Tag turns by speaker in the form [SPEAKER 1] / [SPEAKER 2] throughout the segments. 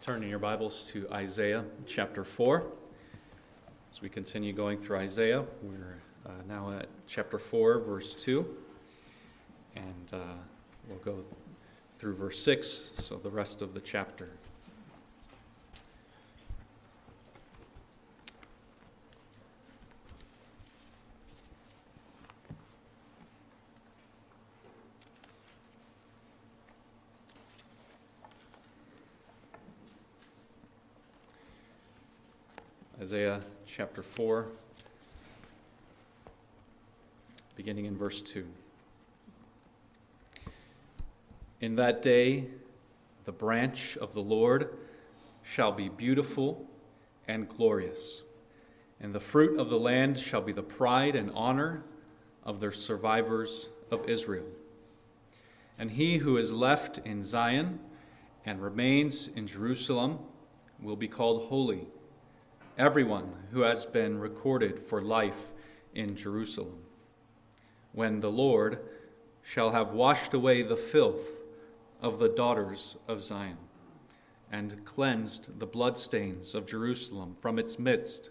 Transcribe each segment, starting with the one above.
[SPEAKER 1] Turn in your Bibles to Isaiah chapter 4. As we continue going through Isaiah, we're uh, now at chapter 4, verse 2. And uh, we'll go through verse 6, so the rest of the chapter. Isaiah chapter 4, beginning in verse 2. In that day, the branch of the Lord shall be beautiful and glorious, and the fruit of the land shall be the pride and honor of the survivors of Israel. And he who is left in Zion and remains in Jerusalem will be called holy everyone who has been recorded for life in Jerusalem. When the Lord shall have washed away the filth of the daughters of Zion, and cleansed the bloodstains of Jerusalem from its midst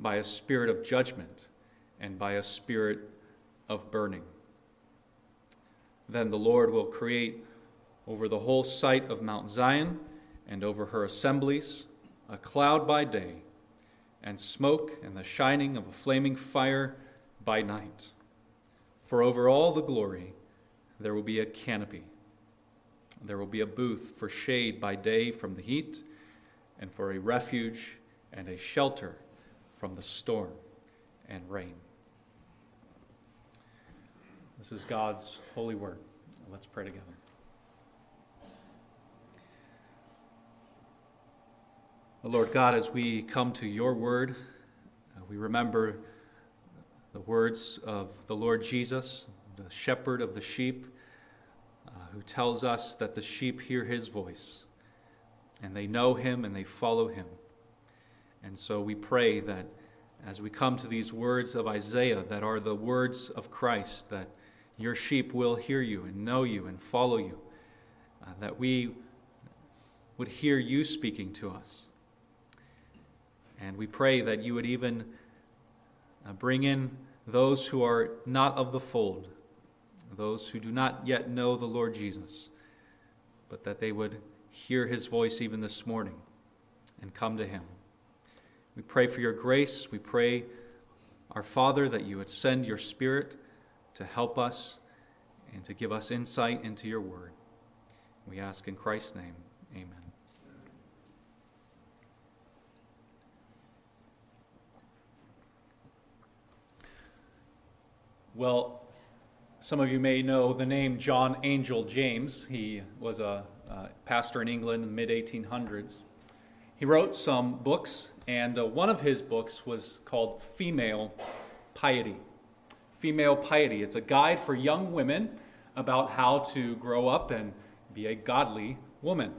[SPEAKER 1] by a spirit of judgment and by a spirit of burning. Then the Lord will create over the whole site of Mount Zion and over her assemblies a cloud by day and smoke and the shining of a flaming fire by night. For over all the glory there will be a canopy. There will be a booth for shade by day from the heat, and for a refuge and a shelter from the storm and rain. This is God's holy word. Let's pray together. Lord God, as we come to your word, uh, we remember the words of the Lord Jesus, the shepherd of the sheep, uh, who tells us that the sheep hear his voice and they know him and they follow him. And so we pray that as we come to these words of Isaiah that are the words of Christ, that your sheep will hear you and know you and follow you, uh, that we would hear you speaking to us and we pray that you would even uh, bring in those who are not of the fold, those who do not yet know the Lord Jesus, but that they would hear his voice even this morning and come to him. We pray for your grace. We pray, our Father, that you would send your Spirit to help us and to give us insight into your word. We ask in Christ's name. Amen. Well, some of you may know the name John Angell James. He was a uh, pastor in England in the mid 1800s. He wrote some books, and uh, one of his books was called Female Piety. Female Piety. It's a guide for young women about how to grow up and be a godly woman.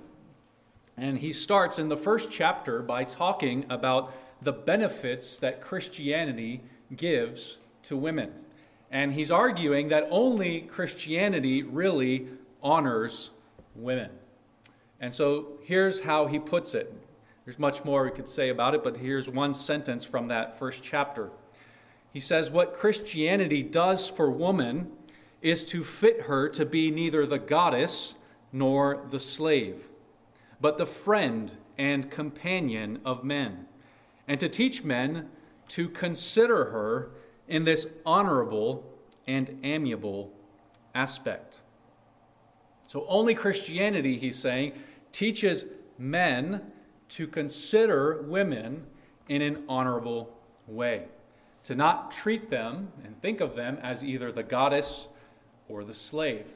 [SPEAKER 1] And he starts in the first chapter by talking about the benefits that Christianity gives to women. And he's arguing that only Christianity really honors women. And so here's how he puts it. There's much more we could say about it, but here's one sentence from that first chapter. He says, What Christianity does for woman is to fit her to be neither the goddess nor the slave, but the friend and companion of men, and to teach men to consider her in this honorable and amiable aspect. So, only Christianity, he's saying, teaches men to consider women in an honorable way, to not treat them and think of them as either the goddess or the slave.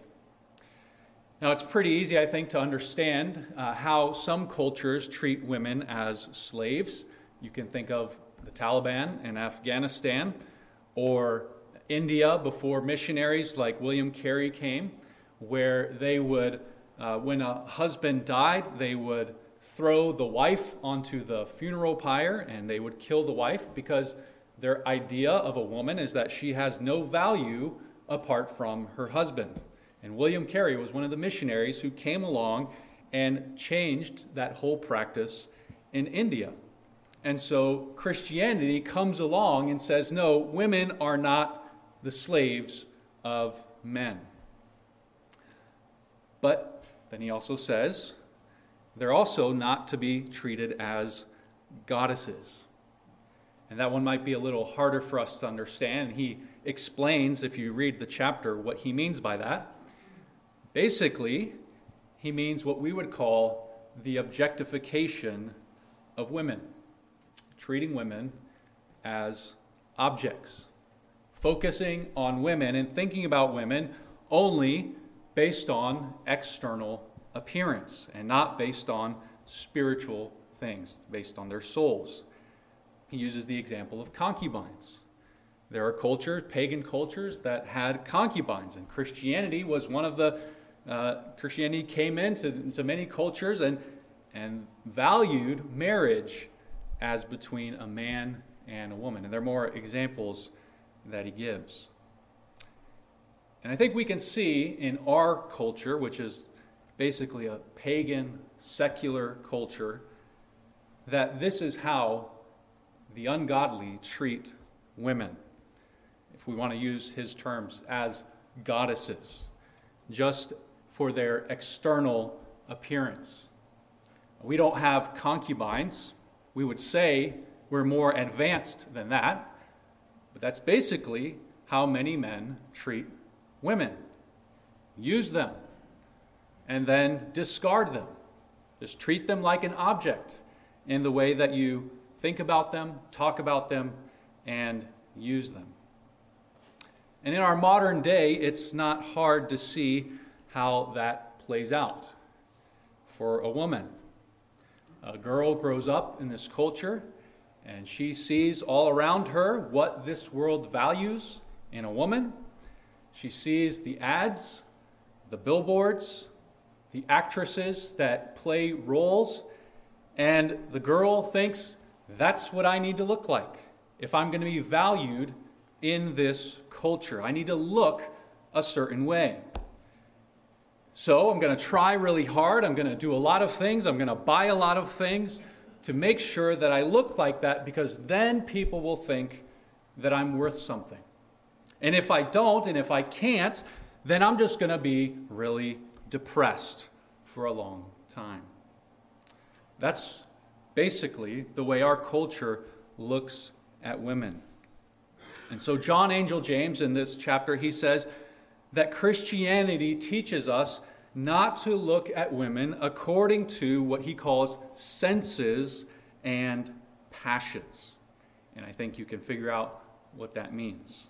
[SPEAKER 1] Now, it's pretty easy, I think, to understand uh, how some cultures treat women as slaves. You can think of the Taliban in Afghanistan or India before missionaries like William Carey came, where they would, uh, when a husband died, they would throw the wife onto the funeral pyre and they would kill the wife because their idea of a woman is that she has no value apart from her husband. And William Carey was one of the missionaries who came along and changed that whole practice in India. And so Christianity comes along and says, no, women are not the slaves of men. But then he also says, they're also not to be treated as goddesses. And that one might be a little harder for us to understand. He explains, if you read the chapter, what he means by that. Basically, he means what we would call the objectification of women, treating women as objects, focusing on women and thinking about women only based on external appearance and not based on spiritual things, based on their souls. He uses the example of concubines. There are cultures, pagan cultures, that had concubines, and Christianity was one of the. Uh, Christianity came into, into many cultures and, and valued marriage as between a man and a woman. And there are more examples that he gives. And I think we can see in our culture, which is basically a pagan, secular culture, that this is how the ungodly treat women if we want to use his terms, as goddesses, just for their external appearance. We don't have concubines. We would say we're more advanced than that, but that's basically how many men treat women. Use them and then discard them. Just treat them like an object in the way that you think about them, talk about them, and use them. And in our modern day, it's not hard to see how that plays out for a woman. A girl grows up in this culture and she sees all around her what this world values in a woman. She sees the ads, the billboards, the actresses that play roles, and the girl thinks that's what I need to look like if I'm going to be valued in this culture. I need to look a certain way. So I'm going to try really hard. I'm going to do a lot of things. I'm going to buy a lot of things to make sure that I look like that because then people will think that I'm worth something. And if I don't, and if I can't, then I'm just going to be really depressed for a long time. That's basically the way our culture looks at women. And so, John Angell James in this chapter, he says that Christianity teaches us not to look at women according to what he calls senses and passions. And I think you can figure out what that means.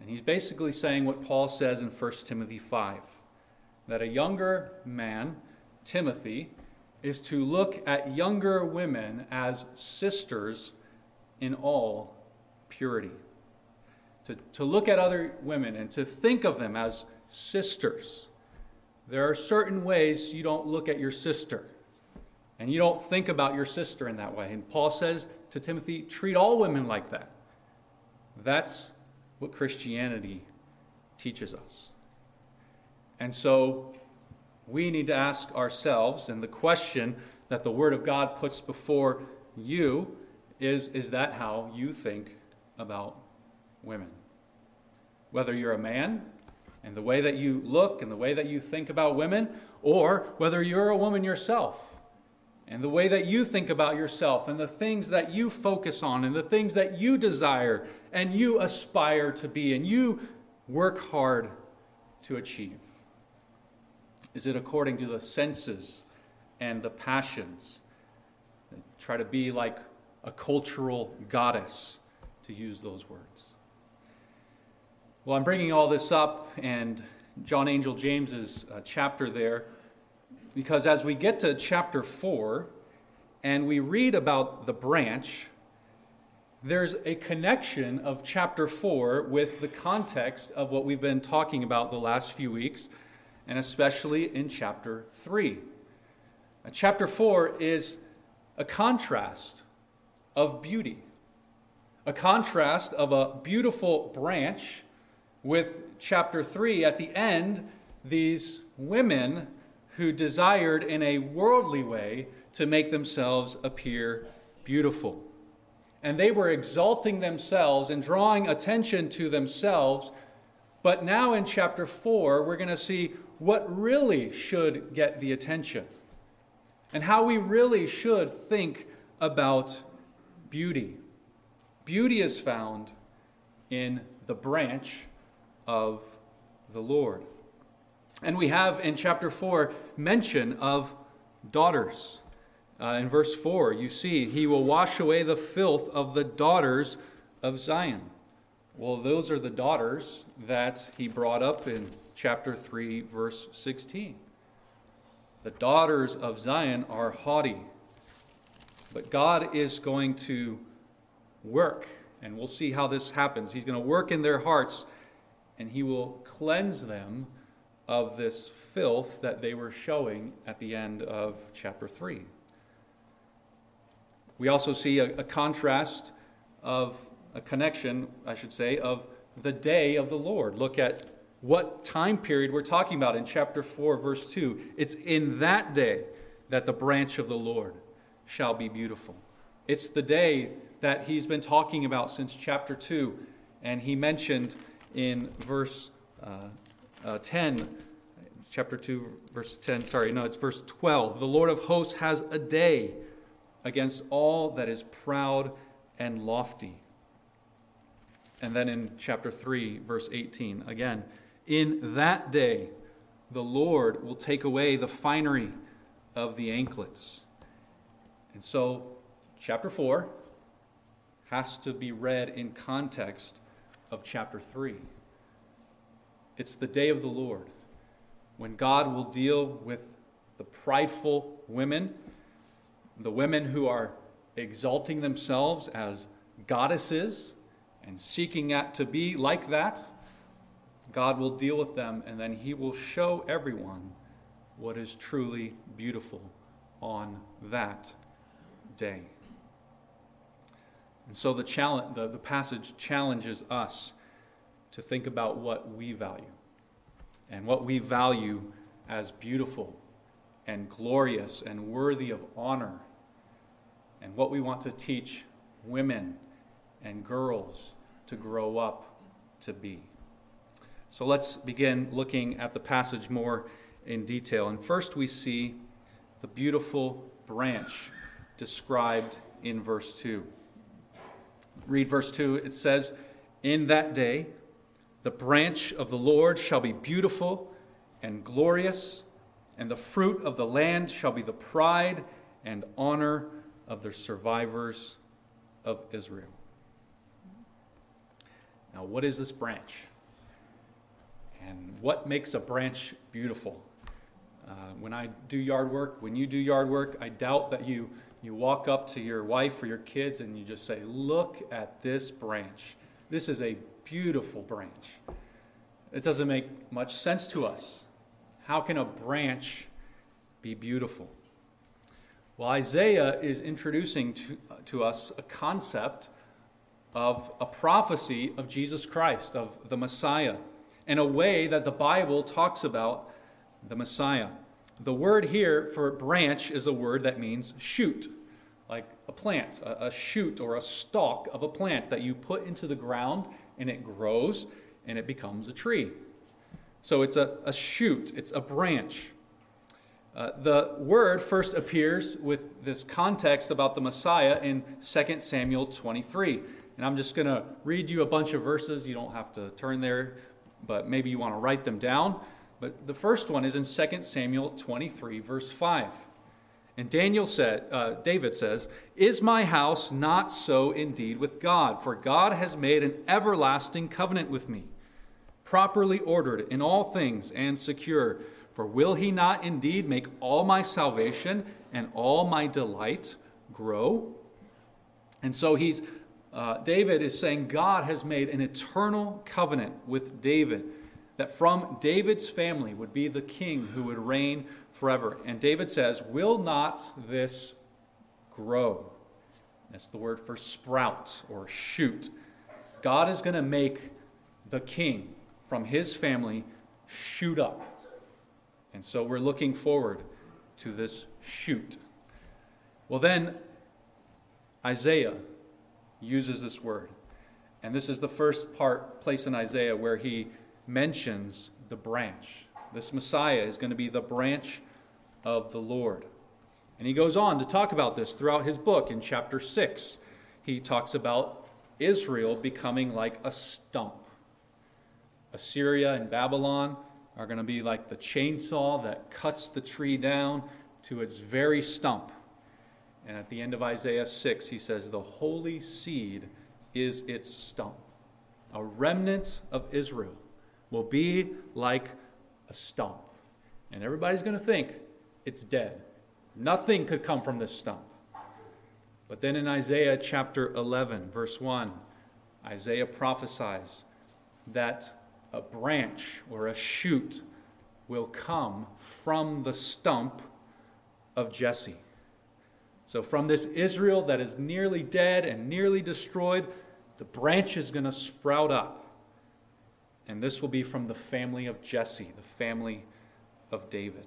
[SPEAKER 1] And he's basically saying what Paul says in 1 Timothy 5 that a younger man, Timothy, is to look at younger women as sisters in all purity. To, to look at other women and to think of them as sisters. There are certain ways you don't look at your sister, and you don't think about your sister in that way. And Paul says to Timothy, treat all women like that. That's what Christianity teaches us. And so we need to ask ourselves, and the question that the Word of God puts before you is Is that how you think about women. Whether you're a man and the way that you look and the way that you think about women, or whether you're a woman yourself and the way that you think about yourself and the things that you focus on and the things that you desire and you aspire to be and you work hard to achieve. Is it according to the senses and the passions? Try to be like a cultural goddess to use those words. Well, I'm bringing all this up and John Angell James's uh, chapter there because as we get to chapter 4 and we read about the branch, there's a connection of chapter 4 with the context of what we've been talking about the last few weeks, and especially in chapter 3. Uh, chapter 4 is a contrast of beauty a contrast of a beautiful branch with chapter 3 at the end, these women who desired in a worldly way to make themselves appear beautiful. And they were exalting themselves and drawing attention to themselves. But now in chapter 4, we're going to see what really should get the attention and how we really should think about beauty. Beauty is found in the branch of the Lord. And we have in chapter 4 mention of daughters. Uh, in verse 4, you see, He will wash away the filth of the daughters of Zion. Well, those are the daughters that He brought up in chapter 3, verse 16. The daughters of Zion are haughty, but God is going to work, and we'll see how this happens. He's going to work in their hearts, and He will cleanse them of this filth that they were showing at the end of chapter 3. We also see a, a, contrast of a connection, I should say, of the day of the Lord. Look at what time period we're talking about in chapter 4, verse 2. It's in that day that the branch of the Lord shall be beautiful. It's the day that he's been talking about since chapter 2, and he mentioned in verse uh, uh, 10, chapter 2, verse 10, sorry, no, it's verse 12. The Lord of hosts has a day against all that is proud and lofty. And then in chapter 3, verse 18, again, in that day the Lord will take away the finery of the anklets. And so, chapter 4 has to be read in context of chapter 3. It's the day of the Lord when God will deal with the prideful women, the women who are exalting themselves as goddesses and seeking at to be like that. God will deal with them and then he will show everyone what is truly beautiful on that day. And so the, challenge, the, the passage challenges us to think about what we value and what we value as beautiful and glorious and worthy of honor, and what we want to teach women and girls to grow up to be. So let's begin looking at the passage more in detail. And first, we see the beautiful branch described in verse 2. Read verse 2. It says, In that day, the branch of the Lord shall be beautiful and glorious, and the fruit of the land shall be the pride and honor of the survivors of Israel. Now, what is this branch? And what makes a branch beautiful? Uh, when I do yard work, when you do yard work, I doubt that you, you walk up to your wife or your kids and you just say, Look at this branch. This is a beautiful branch. It doesn't make much sense to us. How can a branch be beautiful? Well, Isaiah is introducing to, to us a concept of a prophecy of Jesus Christ, of the Messiah, in a way that the Bible talks about the Messiah. The word here for branch is a word that means shoot, like a plant, a, a shoot or a stalk of a plant that you put into the ground and it grows and it becomes a tree. So it's a, a shoot, it's a branch. Uh, the word first appears with this context about the Messiah in 2 Samuel 23. And I'm just going to read you a bunch of verses. You don't have to turn there, but maybe you want to write them down. But the first one is in 2 Samuel 23, verse 5. And Daniel said, uh, David says, Is my house not so indeed with God? For God has made an everlasting covenant with me, properly ordered in all things and secure. For will he not indeed make all my salvation and all my delight grow? And so he's, uh, David is saying God has made an eternal covenant with David, that from David's family would be the king who would reign forever. And David says, Will not this grow? That's the word for sprout or shoot. God is going to make the king from his family shoot up. And so we're looking forward to this shoot. Well, then, Isaiah uses this word. And this is the first part, place in Isaiah, where he mentions the branch. This Messiah is going to be the branch of the Lord. And he goes on to talk about this throughout his book in chapter 6. He talks about Israel becoming like a stump. Assyria and Babylon are going to be like the chainsaw that cuts the tree down to its very stump. And at the end of Isaiah 6, he says, The holy seed is its stump. A remnant of Israel will be like a stump. And everybody's going to think it's dead. Nothing could come from this stump. But then in Isaiah chapter 11, verse 1, Isaiah prophesies that a branch or a shoot will come from the stump of Jesse. So, from this Israel that is nearly dead and nearly destroyed, the branch is going to sprout up. And this will be from the family of Jesse, the family of David.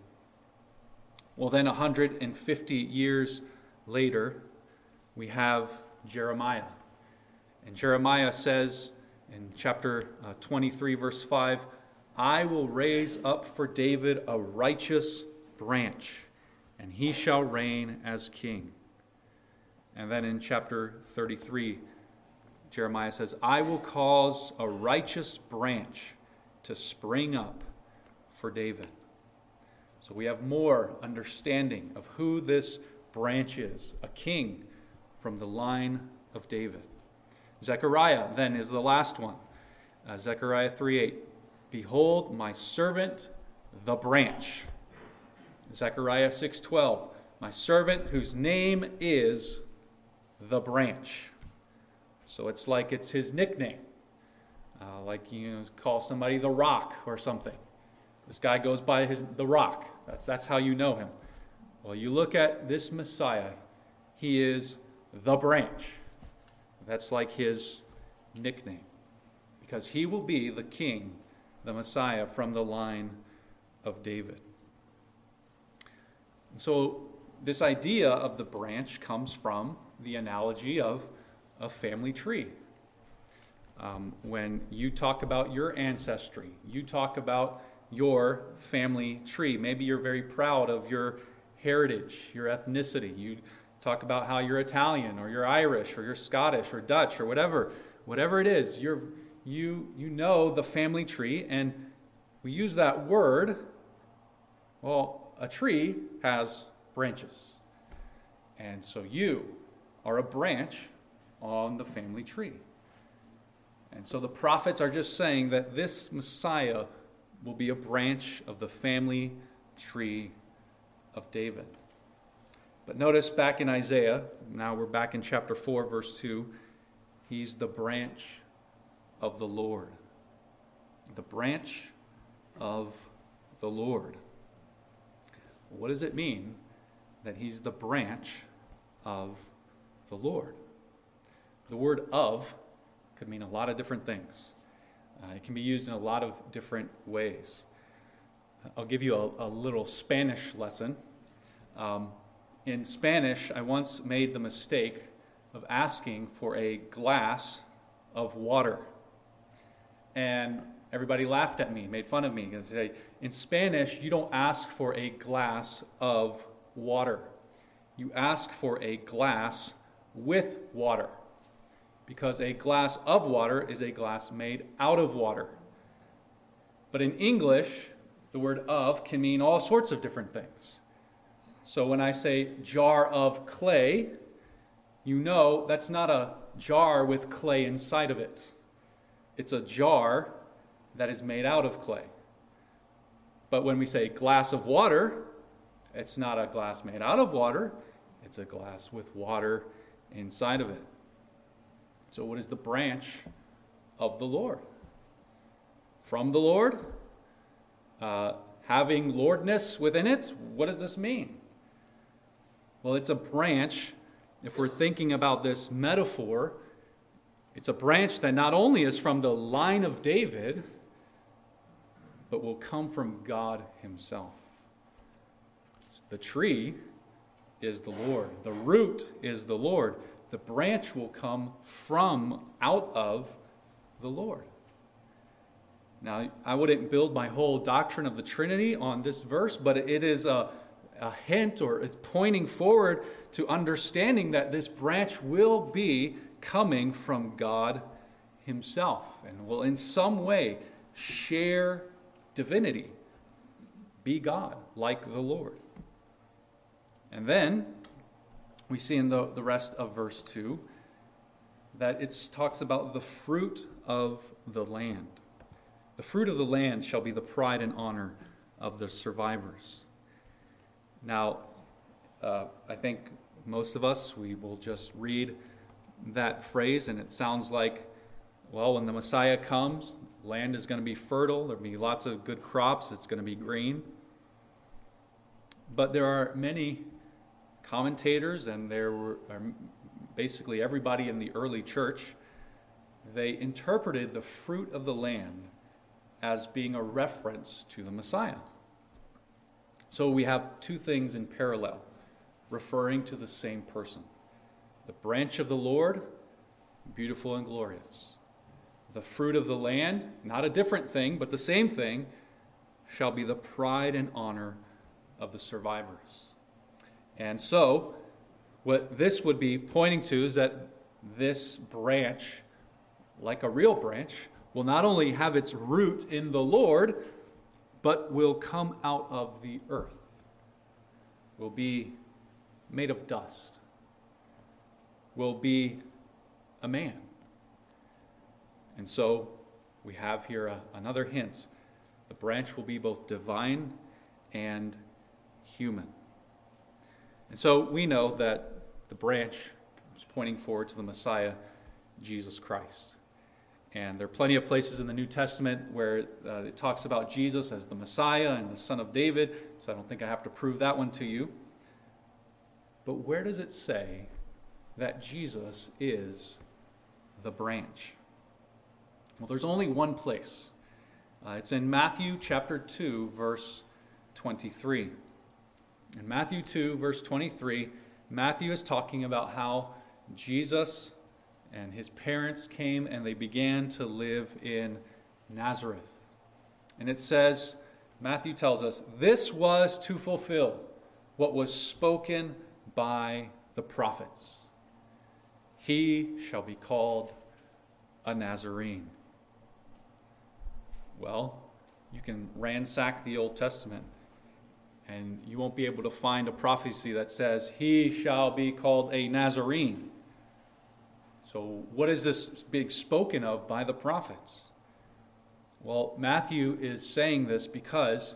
[SPEAKER 1] Well, then, 150 years later, we have Jeremiah. And Jeremiah says in chapter uh, 23, verse 5, I will raise up for David a righteous branch, and he shall reign as king. And then in chapter 33, Jeremiah says, I will cause a righteous branch to spring up for David. So we have more understanding of who this branch is a king from the line of David. Zechariah then is the last one. Uh, Zechariah 3 8. Behold, my servant, the branch. Zechariah 6:12, my servant whose name is the branch. So it's like it's his nickname. Uh, like you know, call somebody the rock or something. This guy goes by his the rock. That's that's how you know him. Well, you look at this Messiah, he is the branch. That's like his nickname. Because he will be the king, the Messiah from the line of David. And so, this idea of the branch comes from the analogy of a family tree. Um, when you talk about your ancestry, you talk about your family tree. Maybe you're very proud of your heritage, your ethnicity. You talk about how you're Italian or you're Irish or you're Scottish or Dutch or whatever. Whatever it is, you're, you, you know the family tree, and we use that word. Well, a tree has branches. And so you are a branch on the family tree. And so the prophets are just saying that this Messiah will be a branch of the family tree of David. But notice back in Isaiah, now we're back in chapter 4, verse 2, he's the branch of the Lord. The branch of the Lord. What does it mean that he's the branch of the Lord? The word of could mean a lot of different things. Uh, it can be used in a lot of different ways. I'll give you a, a little Spanish lesson. Um, in Spanish, I once made the mistake of asking for a glass of water. And everybody laughed at me, made fun of me. Because in Spanish, you don't ask for a glass of water, you ask for a glass with water. Because a glass of water is a glass made out of water. But in English, the word of can mean all sorts of different things. So when I say jar of clay, you know that's not a jar with clay inside of it. It's a jar that is made out of clay. But when we say glass of water, it's not a glass made out of water, it's a glass with water inside of it. So, what is the branch of the Lord? From the Lord? Uh, having Lordness within it? What does this mean? Well, it's a branch, if we're thinking about this metaphor, it's a branch that not only is from the line of David, but will come from God Himself. The tree is the Lord, the root is the Lord. The branch will come from out of the Lord. Now, I wouldn't build my whole doctrine of the Trinity on this verse, but it is a, a hint or it's pointing forward to understanding that this branch will be coming from God Himself and will in some way share divinity, be God like the Lord. And then we see in the, the rest of verse 2 that it talks about the fruit of the land. The fruit of the land shall be the pride and honor of the survivors. Now, uh, I think most of us, we will just read that phrase, and it sounds like, well, when the Messiah comes, land is going to be fertile, there'll be lots of good crops, it's going to be green. But there are many commentators, and there were um, basically everybody in the early church, they interpreted the fruit of the land as being a reference to the Messiah. So we have two things in parallel, referring to the same person the branch of the Lord, beautiful and glorious. The fruit of the land, not a different thing, but the same thing, shall be the pride and honor of the survivors. And so, what this would be pointing to is that this branch, like a real branch, will not only have its root in the Lord, but will come out of the earth, will be made of dust, will be a man. And so we have here a, another hint. The branch will be both divine and human. And so we know that the branch is pointing forward to the Messiah, Jesus Christ. And there are plenty of places in the New Testament where uh, it talks about Jesus as the Messiah and the Son of David, so I don't think I have to prove that one to you. But where does it say that Jesus is the branch? Well, there's only one place. Uh, it's in Matthew chapter 2, verse 23. In Matthew 2, verse 23, Matthew is talking about how Jesus and his parents came and they began to live in Nazareth. And it says, Matthew tells us, this was to fulfill what was spoken by the prophets. He shall be called a Nazarene. Well, you can ransack the Old Testament and you won't be able to find a prophecy that says, He shall be called a Nazarene. So, what is this being spoken of by the prophets? Well, Matthew is saying this because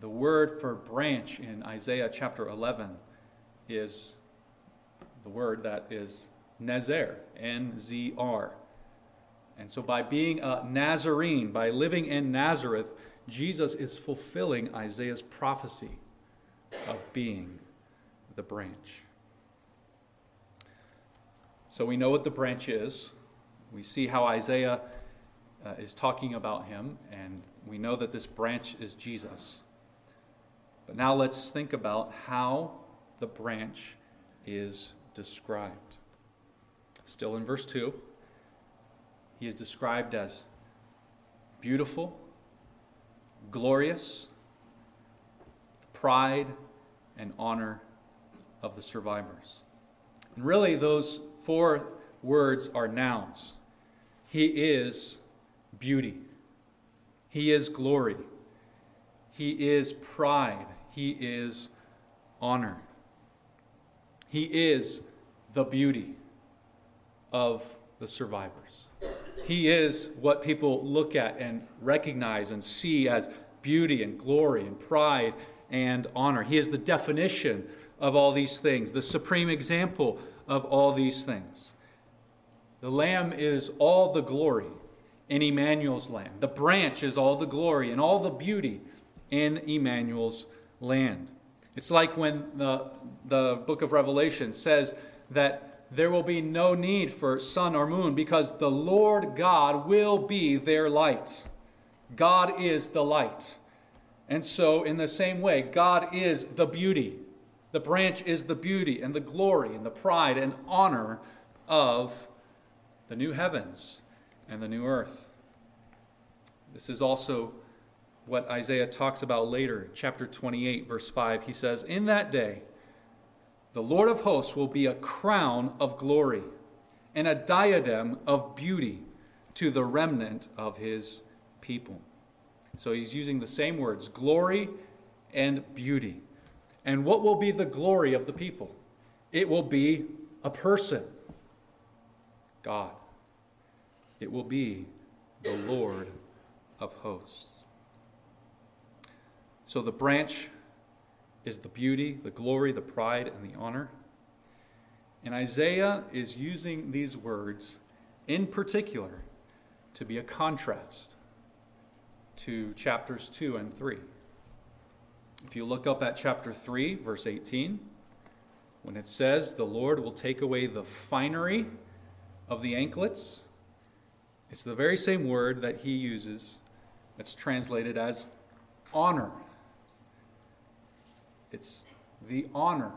[SPEAKER 1] the word for branch in Isaiah chapter 11 is the word that is Nezer, N Z R. And so, by being a Nazarene, by living in Nazareth, Jesus is fulfilling Isaiah's prophecy of being the branch. So we know what the branch is. We see how Isaiah uh, is talking about him, and we know that this branch is Jesus. But now let's think about how the branch is described. Still in verse 2, he is described as beautiful glorious, pride, and honor of the survivors. And really, those four words are nouns. He is beauty, He is glory, He is pride, He is honor. He is the beauty of the survivors. He is what people look at and recognize and see as beauty and glory and pride and honor. He is the definition of all these things, the supreme example of all these things. The Lamb is all the glory in Emmanuel's land. The branch is all the glory and all the beauty in Emmanuel's land. It's like when the, the book of Revelation says that there will be no need for sun or moon because the Lord God will be their light. God is the light. And so, in the same way, God is the beauty. The branch is the beauty and the glory and the pride and honor of the new heavens and the new earth. This is also what Isaiah talks about later, chapter 28, verse 5. He says, In that day, the Lord of hosts will be a crown of glory and a diadem of beauty to the remnant of his people. So he's using the same words glory and beauty. And what will be the glory of the people? It will be a person, God. It will be the Lord of hosts. So the branch is the beauty, the glory, the pride, and the honor. And Isaiah is using these words in particular to be a contrast to chapters 2 and 3. If you look up at chapter 3, verse 18, when it says, The Lord will take away the finery of the anklets, it's the very same word that he uses that's translated as honor. It's the honor.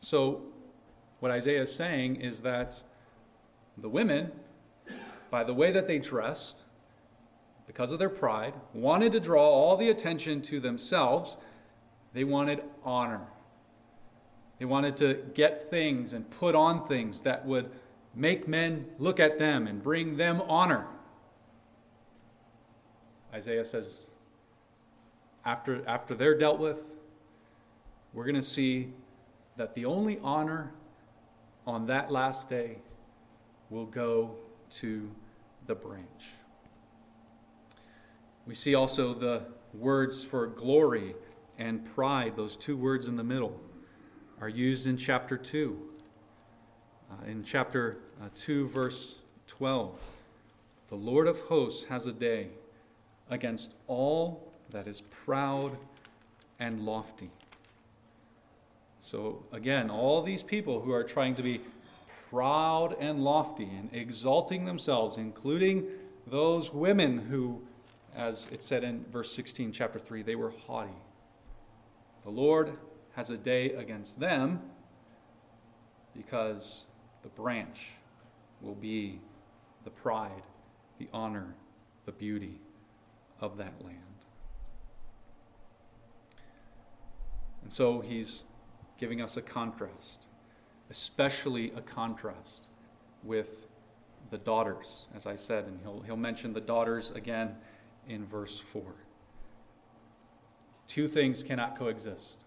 [SPEAKER 1] So, what Isaiah is saying is that the women, by the way that they dressed, because of their pride, wanted to draw all the attention to themselves. They wanted honor. They wanted to get things and put on things that would make men look at them and bring them honor. Isaiah says, after, after they're dealt with, we're going to see that the only honor on that last day will go to the branch. We see also the words for glory and pride, those two words in the middle, are used in chapter 2. Uh, in chapter uh, 2, verse 12, the Lord of hosts has a day against all that is proud and lofty. So, again, all these people who are trying to be proud and lofty and exalting themselves, including those women who, as it said in verse 16, chapter 3, they were haughty. The Lord has a day against them because the branch will be the pride, the honor, the beauty of that land. And so he's giving us a contrast, especially a contrast with the daughters, as I said, and he'll, he'll mention the daughters again in verse 4. Two things cannot coexist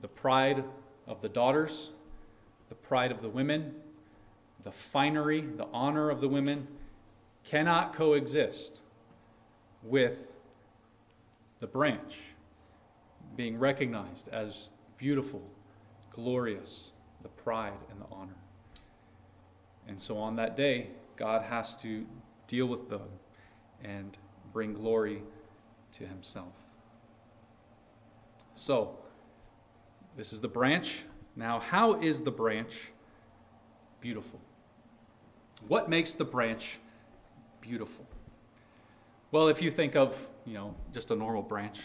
[SPEAKER 1] the pride of the daughters, the pride of the women, the finery, the honor of the women cannot coexist with the branch being recognized as beautiful, glorious, the pride and the honor. And so on that day, God has to deal with them and bring glory to himself. So, this is the branch. Now, how is the branch beautiful? What makes the branch beautiful? Well, if you think of, you know, just a normal branch,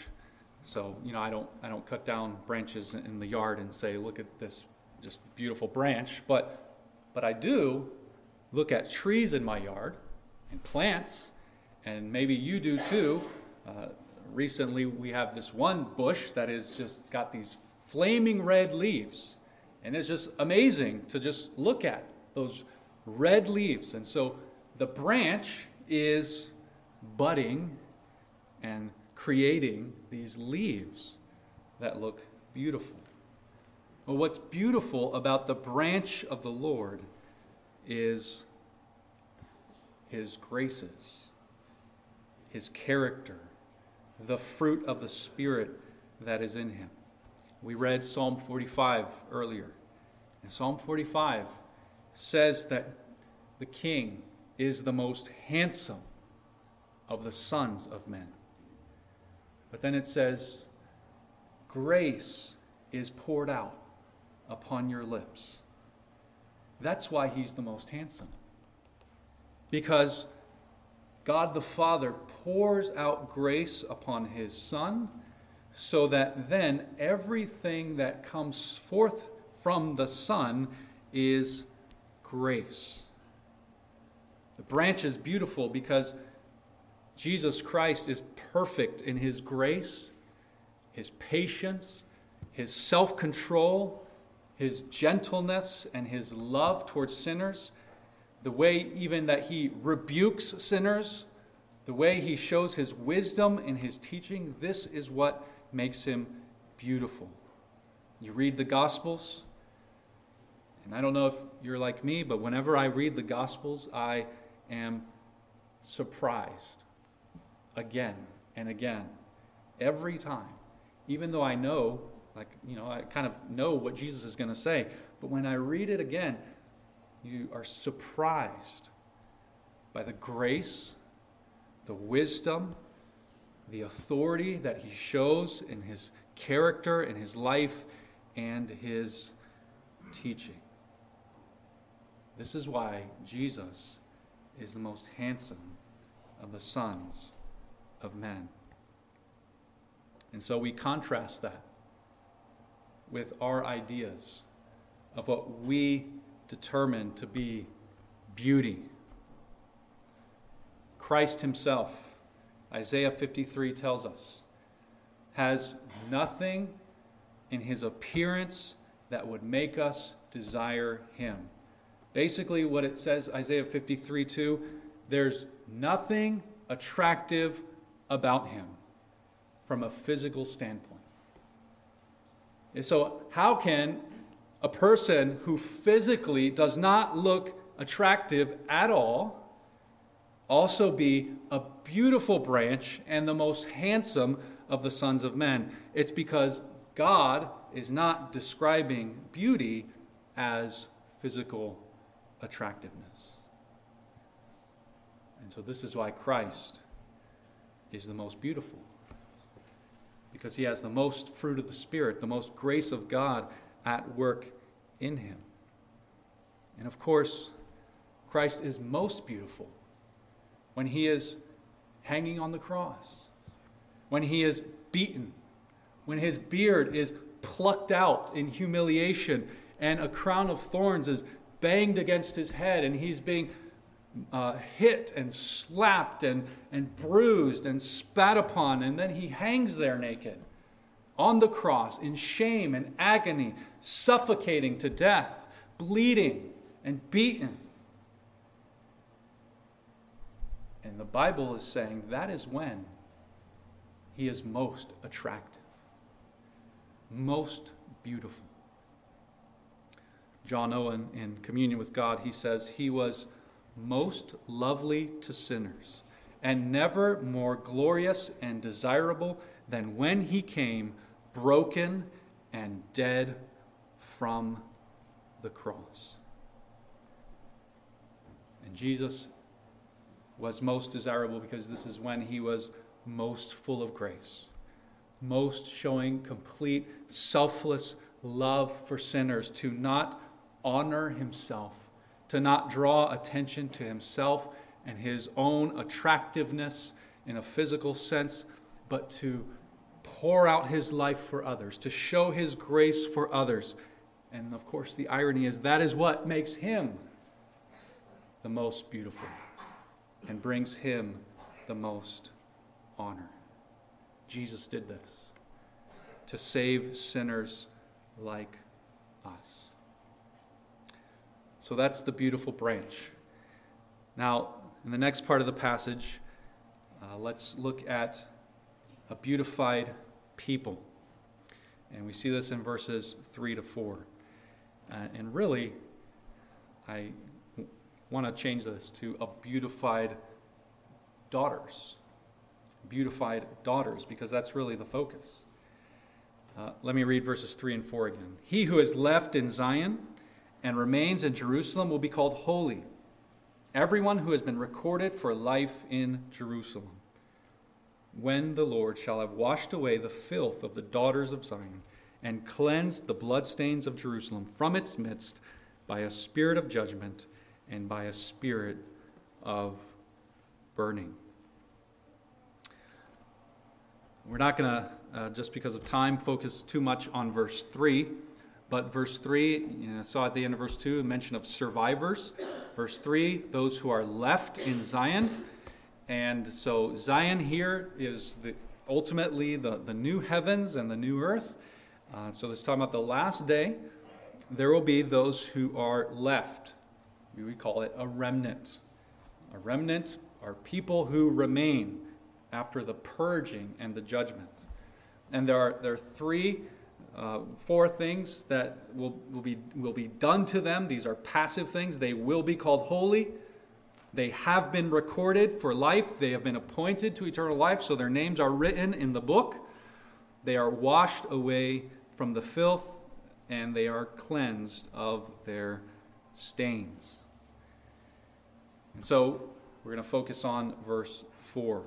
[SPEAKER 1] so, you know, I don't, I don't cut down branches in the yard and say, look at this just beautiful branch, but, but I do look at trees in my yard and plants, and maybe you do too. Uh, recently, we have this one bush that has just got these flaming red leaves, and it's just amazing to just look at those red leaves. And so the branch is budding and creating these leaves that look beautiful. Well, what's beautiful about the branch of the Lord is his graces, his character, the fruit of the Spirit that is in him. We read Psalm 45 earlier. And Psalm 45 says that the king is the most handsome of the sons of men. But then it says, Grace is poured out upon your lips. That's why he's the most handsome. Because God the Father pours out grace upon his Son so that then everything that comes forth from the Son is grace. The branch is beautiful because Jesus Christ is perfect in his grace, his patience, his self control, his gentleness, and his love towards sinners. The way even that he rebukes sinners, the way he shows his wisdom in his teaching, this is what makes him beautiful. You read the Gospels, and I don't know if you're like me, but whenever I read the Gospels, I am surprised again and again, every time. Even though I know, like, you know, I kind of know what Jesus is going to say, but when I read it again, you are surprised by the grace, the wisdom, the authority that he shows in his character, in his life, and his teaching. This is why Jesus is the most handsome of the sons of men. And so we contrast that with our ideas of what we determine to be beauty. Christ Himself, Isaiah 53 tells us, has nothing in His appearance that would make us desire Him. Basically, what it says, Isaiah 53 2, there's nothing attractive about him from a physical standpoint. And so, how can a person who physically does not look attractive at all also be a beautiful branch and the most handsome of the sons of men? It's because God is not describing beauty as physical attractiveness. And so, this is why Christ is the most beautiful. Because he has the most fruit of the Spirit, the most grace of God at work in him. And of course, Christ is most beautiful when he is hanging on the cross, when he is beaten, when his beard is plucked out in humiliation, and a crown of thorns is banged against his head and he's being uh, hit and slapped and, and bruised and spat upon, and then he hangs there naked on the cross in shame and agony, suffocating to death, bleeding and beaten. And the Bible is saying that is when he is most attractive, most beautiful. John Owen, in communion with God, he says, He was most lovely to sinners, and never more glorious and desirable than when he came broken and dead from the cross. And Jesus was most desirable because this is when he was most full of grace, most showing complete selfless love for sinners, to not honor himself, to not draw attention to himself and his own attractiveness in a physical sense, but to pour out his life for others, to show his grace for others. And of course, the irony is that is what makes him the most beautiful and brings him the most honor. Jesus did this to save sinners like us. So that's the beautiful branch. Now, in the next part of the passage, uh, let's look at a beautified people. And we see this in verses 3 to 4. Uh, and really, I want to change this to a beautified daughters. Beautified daughters, because that's really the focus. Uh, let me read verses 3 and 4 again. He who is left in Zion, and remains in Jerusalem will be called holy. Everyone who has been recorded for life in Jerusalem. When the Lord shall have washed away the filth of the daughters of Zion and cleansed the bloodstains of Jerusalem from its midst by a spirit of judgment and by a spirit of burning. We're not going to, uh, just because of time, focus too much on verse 3. But verse 3, you know, saw at the end of verse 2 a mention of survivors. Verse 3, those who are left in Zion. And so Zion here is the, ultimately the, the new heavens and the new earth. Uh, so this talking about the last day. There will be those who are left. We call it a remnant. A remnant are people who remain after the purging and the judgment. And there are, there are three, uh, four things that will, will, be, will be done to them. These are passive things. They will be called holy. They have been recorded for life. They have been appointed to eternal life, so their names are written in the book. They are washed away from the filth, and they are cleansed of their stains. And so we're going to focus on verse 4.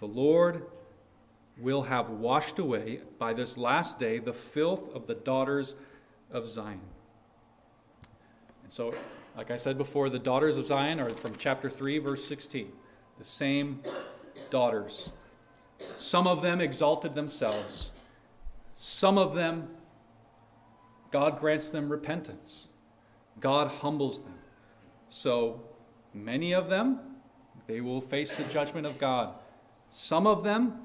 [SPEAKER 1] The Lord will have washed away by this last day the filth of the daughters of Zion. And so, like I said before, the daughters of Zion are from chapter 3, verse 16. The same daughters. Some of them exalted themselves, some of them, God grants them repentance. God humbles them. So, many of them, they will face the judgment of God. Some of them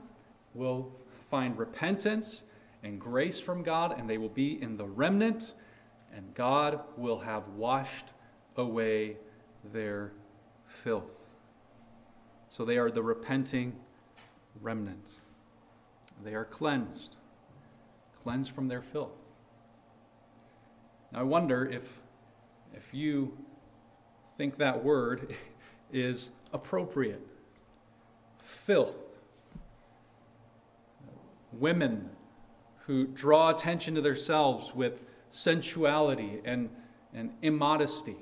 [SPEAKER 1] will find repentance and grace from God, and they will be in the remnant, and God will have washed away their filth. So they are the repenting remnant. They are cleansed, cleansed from their filth. Now I wonder if, if you think that word is appropriate filth. Women who draw attention to themselves with sensuality and, and immodesty,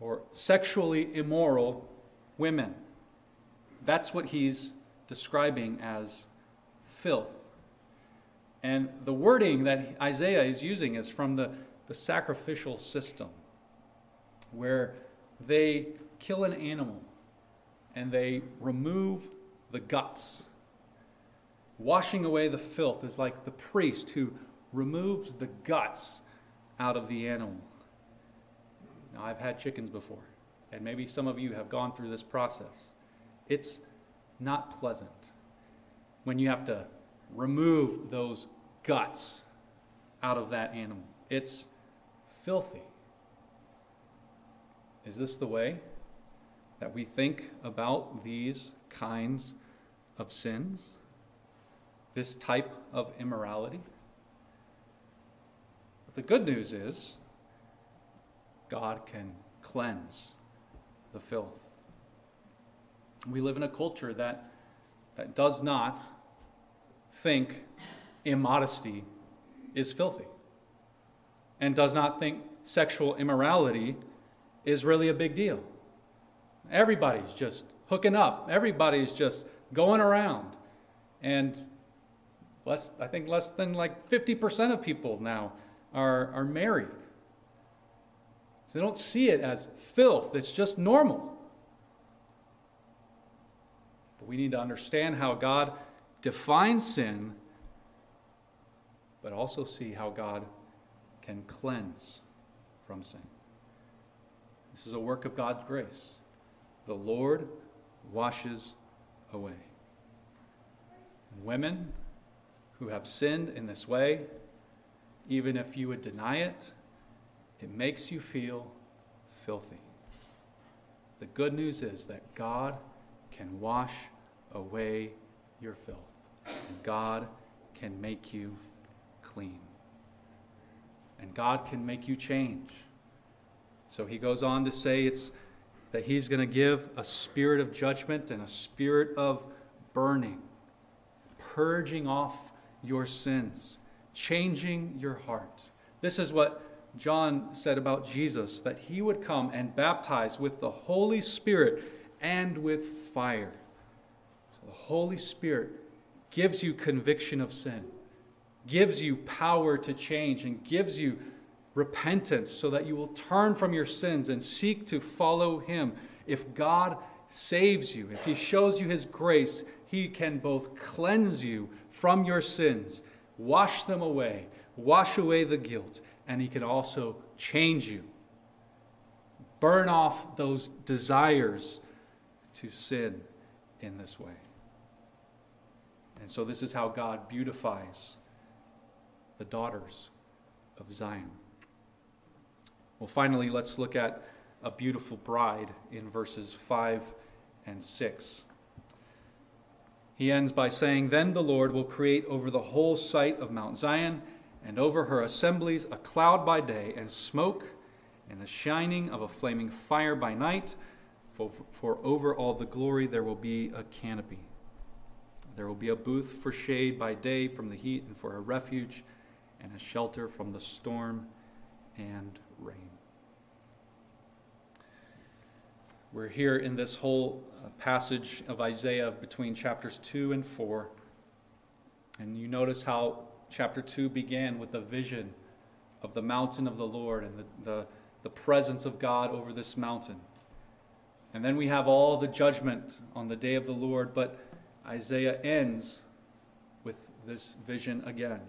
[SPEAKER 1] or sexually immoral women. That's what he's describing as filth. And the wording that Isaiah is using is from the, the sacrificial system, where they kill an animal and they remove the guts. Washing away the filth is like the priest who removes the guts out of the animal. Now, I've had chickens before, and maybe some of you have gone through this process. It's not pleasant when you have to remove those guts out of that animal. It's filthy. Is this the way that we think about these kinds of sins, this type of immorality. But the good news is God can cleanse the filth. We live in a culture that, that does not think immodesty is filthy and does not think sexual immorality is really a big deal. Everybody's just hooking up. Everybody's just going around. And less, I think less than like 50% of people now are, are married. So they don't see it as filth, it's just normal. But we need to understand how God defines sin, but also see how God can cleanse from sin. This is a work of God's grace the Lord washes away. Women who have sinned in this way, even if you would deny it, it makes you feel filthy. The good news is that God can wash away your filth, and God can make you clean. And God can make you change. So he goes on to say it's that He's going to give a spirit of judgment and a spirit of burning, purging off your sins, changing your heart. This is what John said about Jesus that he would come and baptize with the Holy Spirit and with fire. So the Holy Spirit gives you conviction of sin, gives you power to change, and gives you repentance so that you will turn from your sins and seek to follow Him If God saves you, if He shows you His grace, He can both cleanse you from your sins, wash them away, wash away the guilt, and He can also change you. Burn off those desires to sin in this way. And so, this is how God beautifies the daughters of Zion. Well, finally, let's look at a beautiful bride in verses 5 and 6. He ends by saying, Then the Lord will create over the whole site of Mount Zion and over her assemblies a cloud by day and smoke and the shining of a flaming fire by night, for, for over all the glory there will be a canopy. There will be a booth for shade by day from the heat and for a refuge and a shelter from the storm and rain. We're here in this whole uh, passage of Isaiah between chapters 2 and 4. And you notice how chapter 2 began with the vision of the mountain of the Lord and the, the, the presence of God over this mountain. And then we have all the judgment on the day of the Lord, but Isaiah ends with this vision again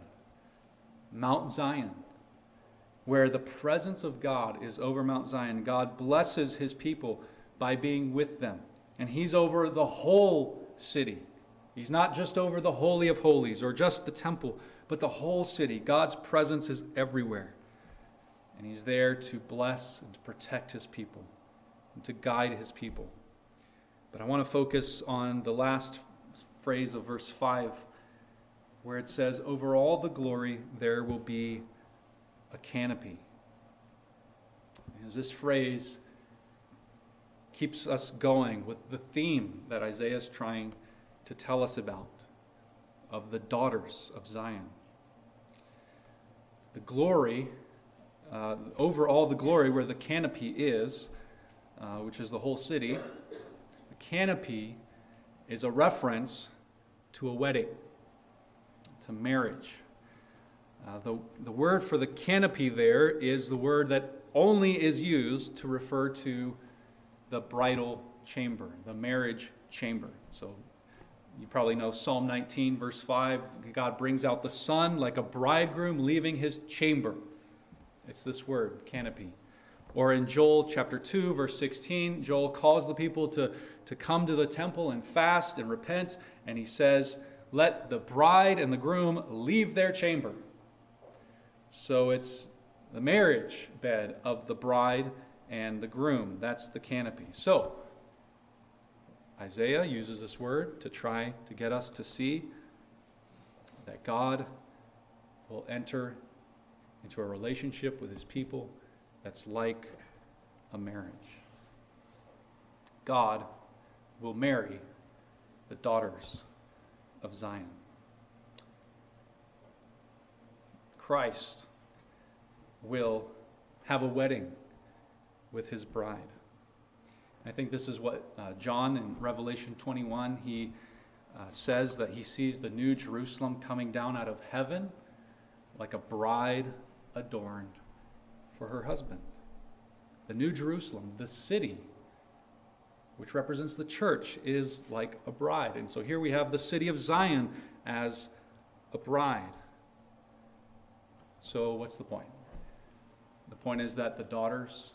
[SPEAKER 1] Mount Zion where the presence of God is over Mount Zion. God blesses his people by being with them. And he's over the whole city. He's not just over the Holy of Holies or just the temple, but the whole city. God's presence is everywhere. And he's there to bless and to protect his people and to guide his people. But I want to focus on the last phrase of verse 5, where it says, Over all the glory there will be a canopy. this phrase keeps us going with the theme that Isaiah is trying to tell us about of the daughters of Zion. The glory, uh, over all the glory where the canopy is, uh, which is the whole city, the canopy is a reference to a wedding, to marriage. Uh, the, the word for the canopy there is the word that only is used to refer to the bridal chamber, the marriage chamber. So you probably know Psalm 19, verse 5. God brings out the son like a bridegroom leaving his chamber. It's this word, canopy. Or in Joel chapter 2, verse 16, Joel calls the people to, to come to the temple and fast and repent, and he says, Let the bride and the groom leave their chamber. So it's the marriage bed of the bride and the groom. That's the canopy. So Isaiah uses this word to try to get us to see that God will enter into a relationship with his people that's like a marriage. God will marry the daughters of Zion. Christ will have a wedding with his bride. I think this is what uh, John in Revelation 21, he uh, says that he sees the new Jerusalem coming down out of heaven like a bride adorned for her husband. The new Jerusalem, the city, which represents the church, is like a bride. And so here we have the city of Zion as a bride. So, what's the point? The point is that the daughters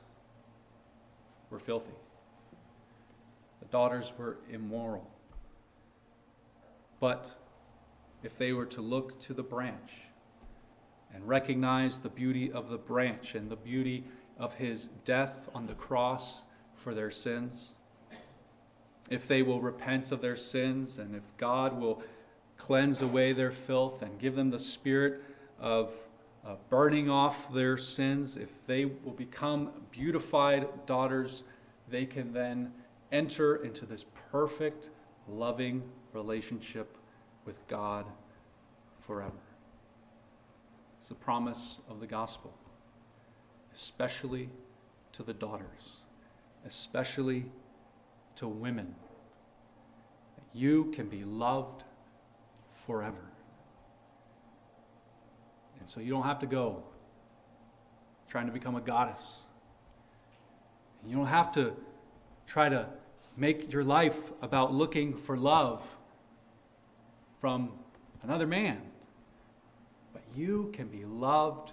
[SPEAKER 1] were filthy, the daughters were immoral. But if they were to look to the branch and recognize the beauty of the branch and the beauty of his death on the cross for their sins, if they will repent of their sins and if God will cleanse away their filth and give them the spirit of uh, burning off their sins, if they will become beautified daughters, they can then enter into this perfect, loving relationship with God forever. It's the promise of the gospel, especially to the daughters, especially to women. That you can be loved forever. And so you don't have to go trying to become a goddess. You don't have to try to make your life about looking for love from another man. But you can be loved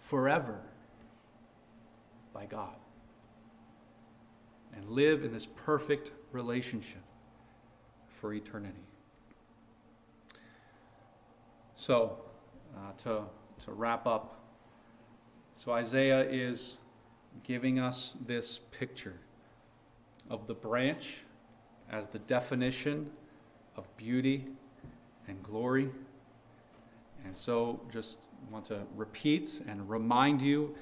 [SPEAKER 1] forever by God and live in this perfect relationship for eternity. So, uh, to, to wrap up, so Isaiah is giving us this picture of the branch as the definition of beauty and glory. And so, just want to repeat and remind you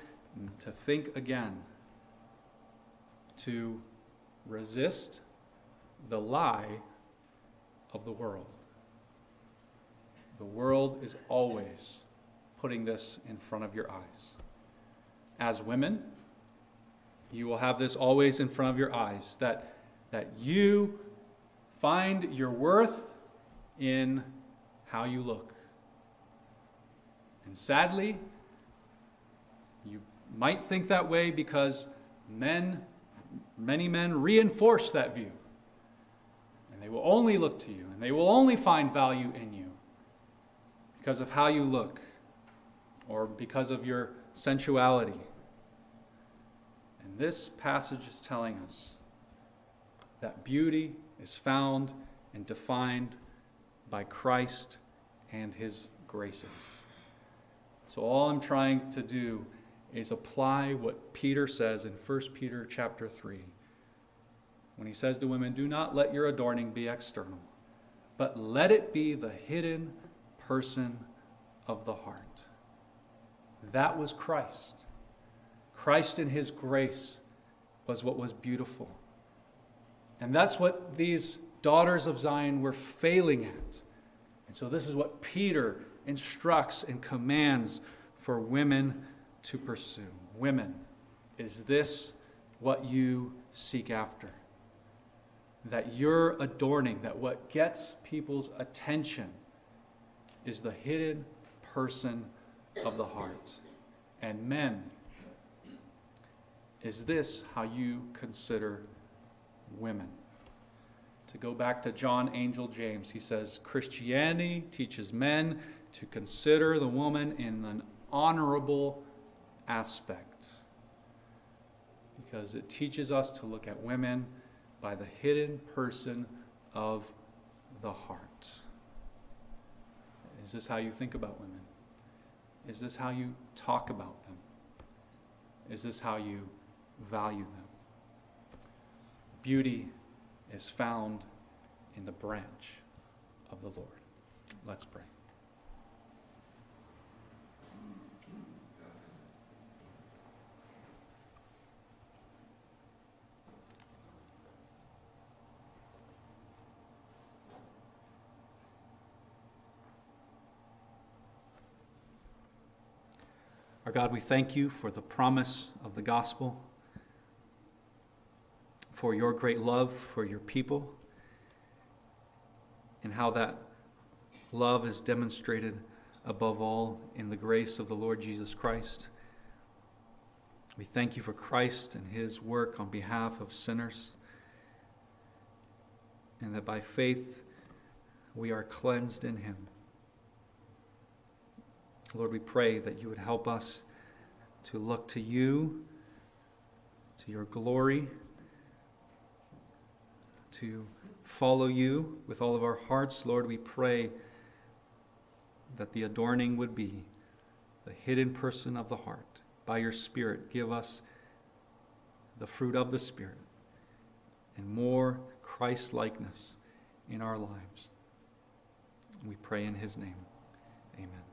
[SPEAKER 1] to think again, to resist the lie of the world. The world is always putting this in front of your eyes. As women, you will have this always in front of your eyes that, that you find your worth in how you look. And sadly, you might think that way because men, many men reinforce that view. And they will only look to you, and they will only find value in you because of how you look or because of your sensuality. And this passage is telling us that beauty is found and defined by Christ and his graces. So all I'm trying to do is apply what Peter says in 1 Peter chapter 3 when he says to women, Do not let your adorning be external, but let it be the hidden person of the heart. That was Christ. Christ in his grace was what was beautiful. And that's what these daughters of Zion were failing at. And so, this is what Peter instructs and commands for women to pursue. Women, is this what you seek after? That you're adorning, that what gets people's attention is the hidden person of the heart. And men, is this how you consider women? To go back to John Angell James, he says Christianity teaches men to consider the woman in an honorable aspect because it teaches us to look at women by the hidden person of the heart. Is this how you think about women? Is this how you talk about them? Is this how you value them? Beauty is found in the branch of the Lord. Let's pray. Our God, we thank you for the promise of the gospel, for your great love for your people, and how that love is demonstrated above all in the grace of the Lord Jesus Christ. We thank you for Christ and his work on behalf of sinners, and that by faith we are cleansed in him. Lord, we pray that you would help us to look to you, to your glory, to follow you with all of our hearts. Lord, we pray that the adorning would be the hidden person of the heart. By your Spirit, give us the fruit of the Spirit and more Christ likeness in our lives. We pray in his name. Amen.